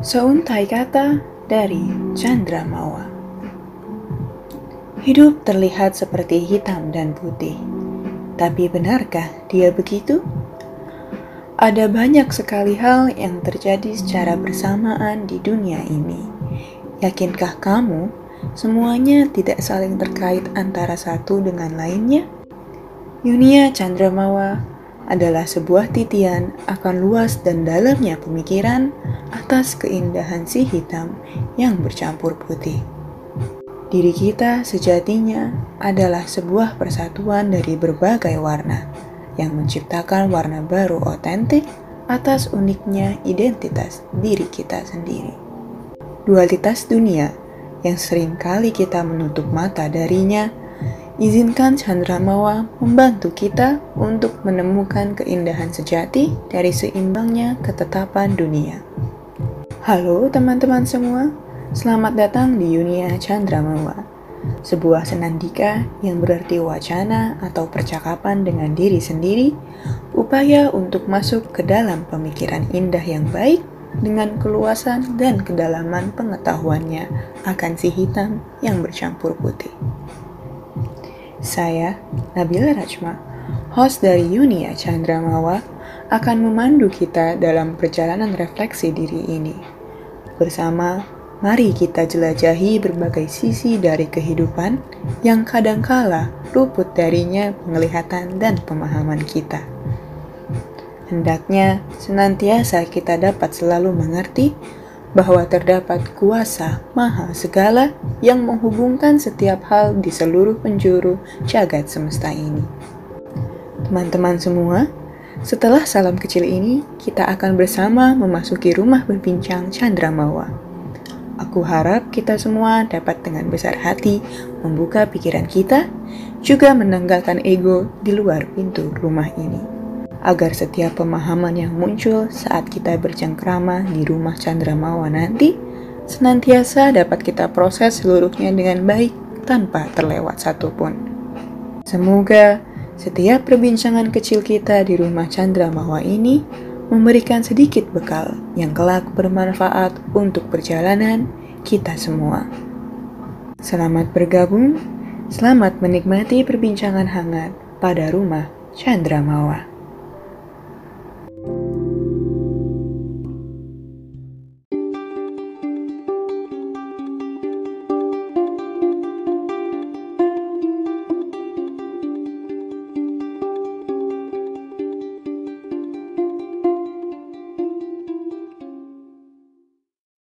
Seuntai kata dari Chandra Mawa. Hidup terlihat seperti hitam dan putih. Tapi benarkah dia begitu? Ada banyak sekali hal yang terjadi secara bersamaan di dunia ini. Yakinkah kamu semuanya tidak saling terkait antara satu dengan lainnya? Yunia Chandramawa adalah sebuah titian akan luas dan dalamnya pemikiran atas keindahan si hitam yang bercampur putih. Diri kita sejatinya adalah sebuah persatuan dari berbagai warna yang menciptakan warna baru otentik atas uniknya identitas diri kita sendiri. Dualitas dunia yang sering kali kita menutup mata darinya Izinkan Chandramawa membantu kita untuk menemukan keindahan sejati dari seimbangnya ketetapan dunia. Halo teman-teman semua, selamat datang di Yunia Chandramawa, sebuah senandika yang berarti wacana atau percakapan dengan diri sendiri, upaya untuk masuk ke dalam pemikiran indah yang baik dengan keluasan dan kedalaman pengetahuannya akan si hitam yang bercampur putih. Saya, Nabila Rajma, host dari Yunia Chandramawa, akan memandu kita dalam perjalanan refleksi diri ini. Bersama, mari kita jelajahi berbagai sisi dari kehidupan yang kadangkala luput darinya penglihatan dan pemahaman kita. Hendaknya senantiasa kita dapat selalu mengerti bahwa terdapat kuasa maha segala yang menghubungkan setiap hal di seluruh penjuru jagat semesta ini. Teman-teman semua, setelah salam kecil ini, kita akan bersama memasuki rumah berbincang Chandra Mawa. Aku harap kita semua dapat dengan besar hati membuka pikiran kita, juga menanggalkan ego di luar pintu rumah ini agar setiap pemahaman yang muncul saat kita bercengkrama di rumah Chandramawa nanti senantiasa dapat kita proses seluruhnya dengan baik tanpa terlewat satupun. Semoga setiap perbincangan kecil kita di rumah Chandramawa ini memberikan sedikit bekal yang kelak bermanfaat untuk perjalanan kita semua. Selamat bergabung, selamat menikmati perbincangan hangat pada rumah Chandramawa.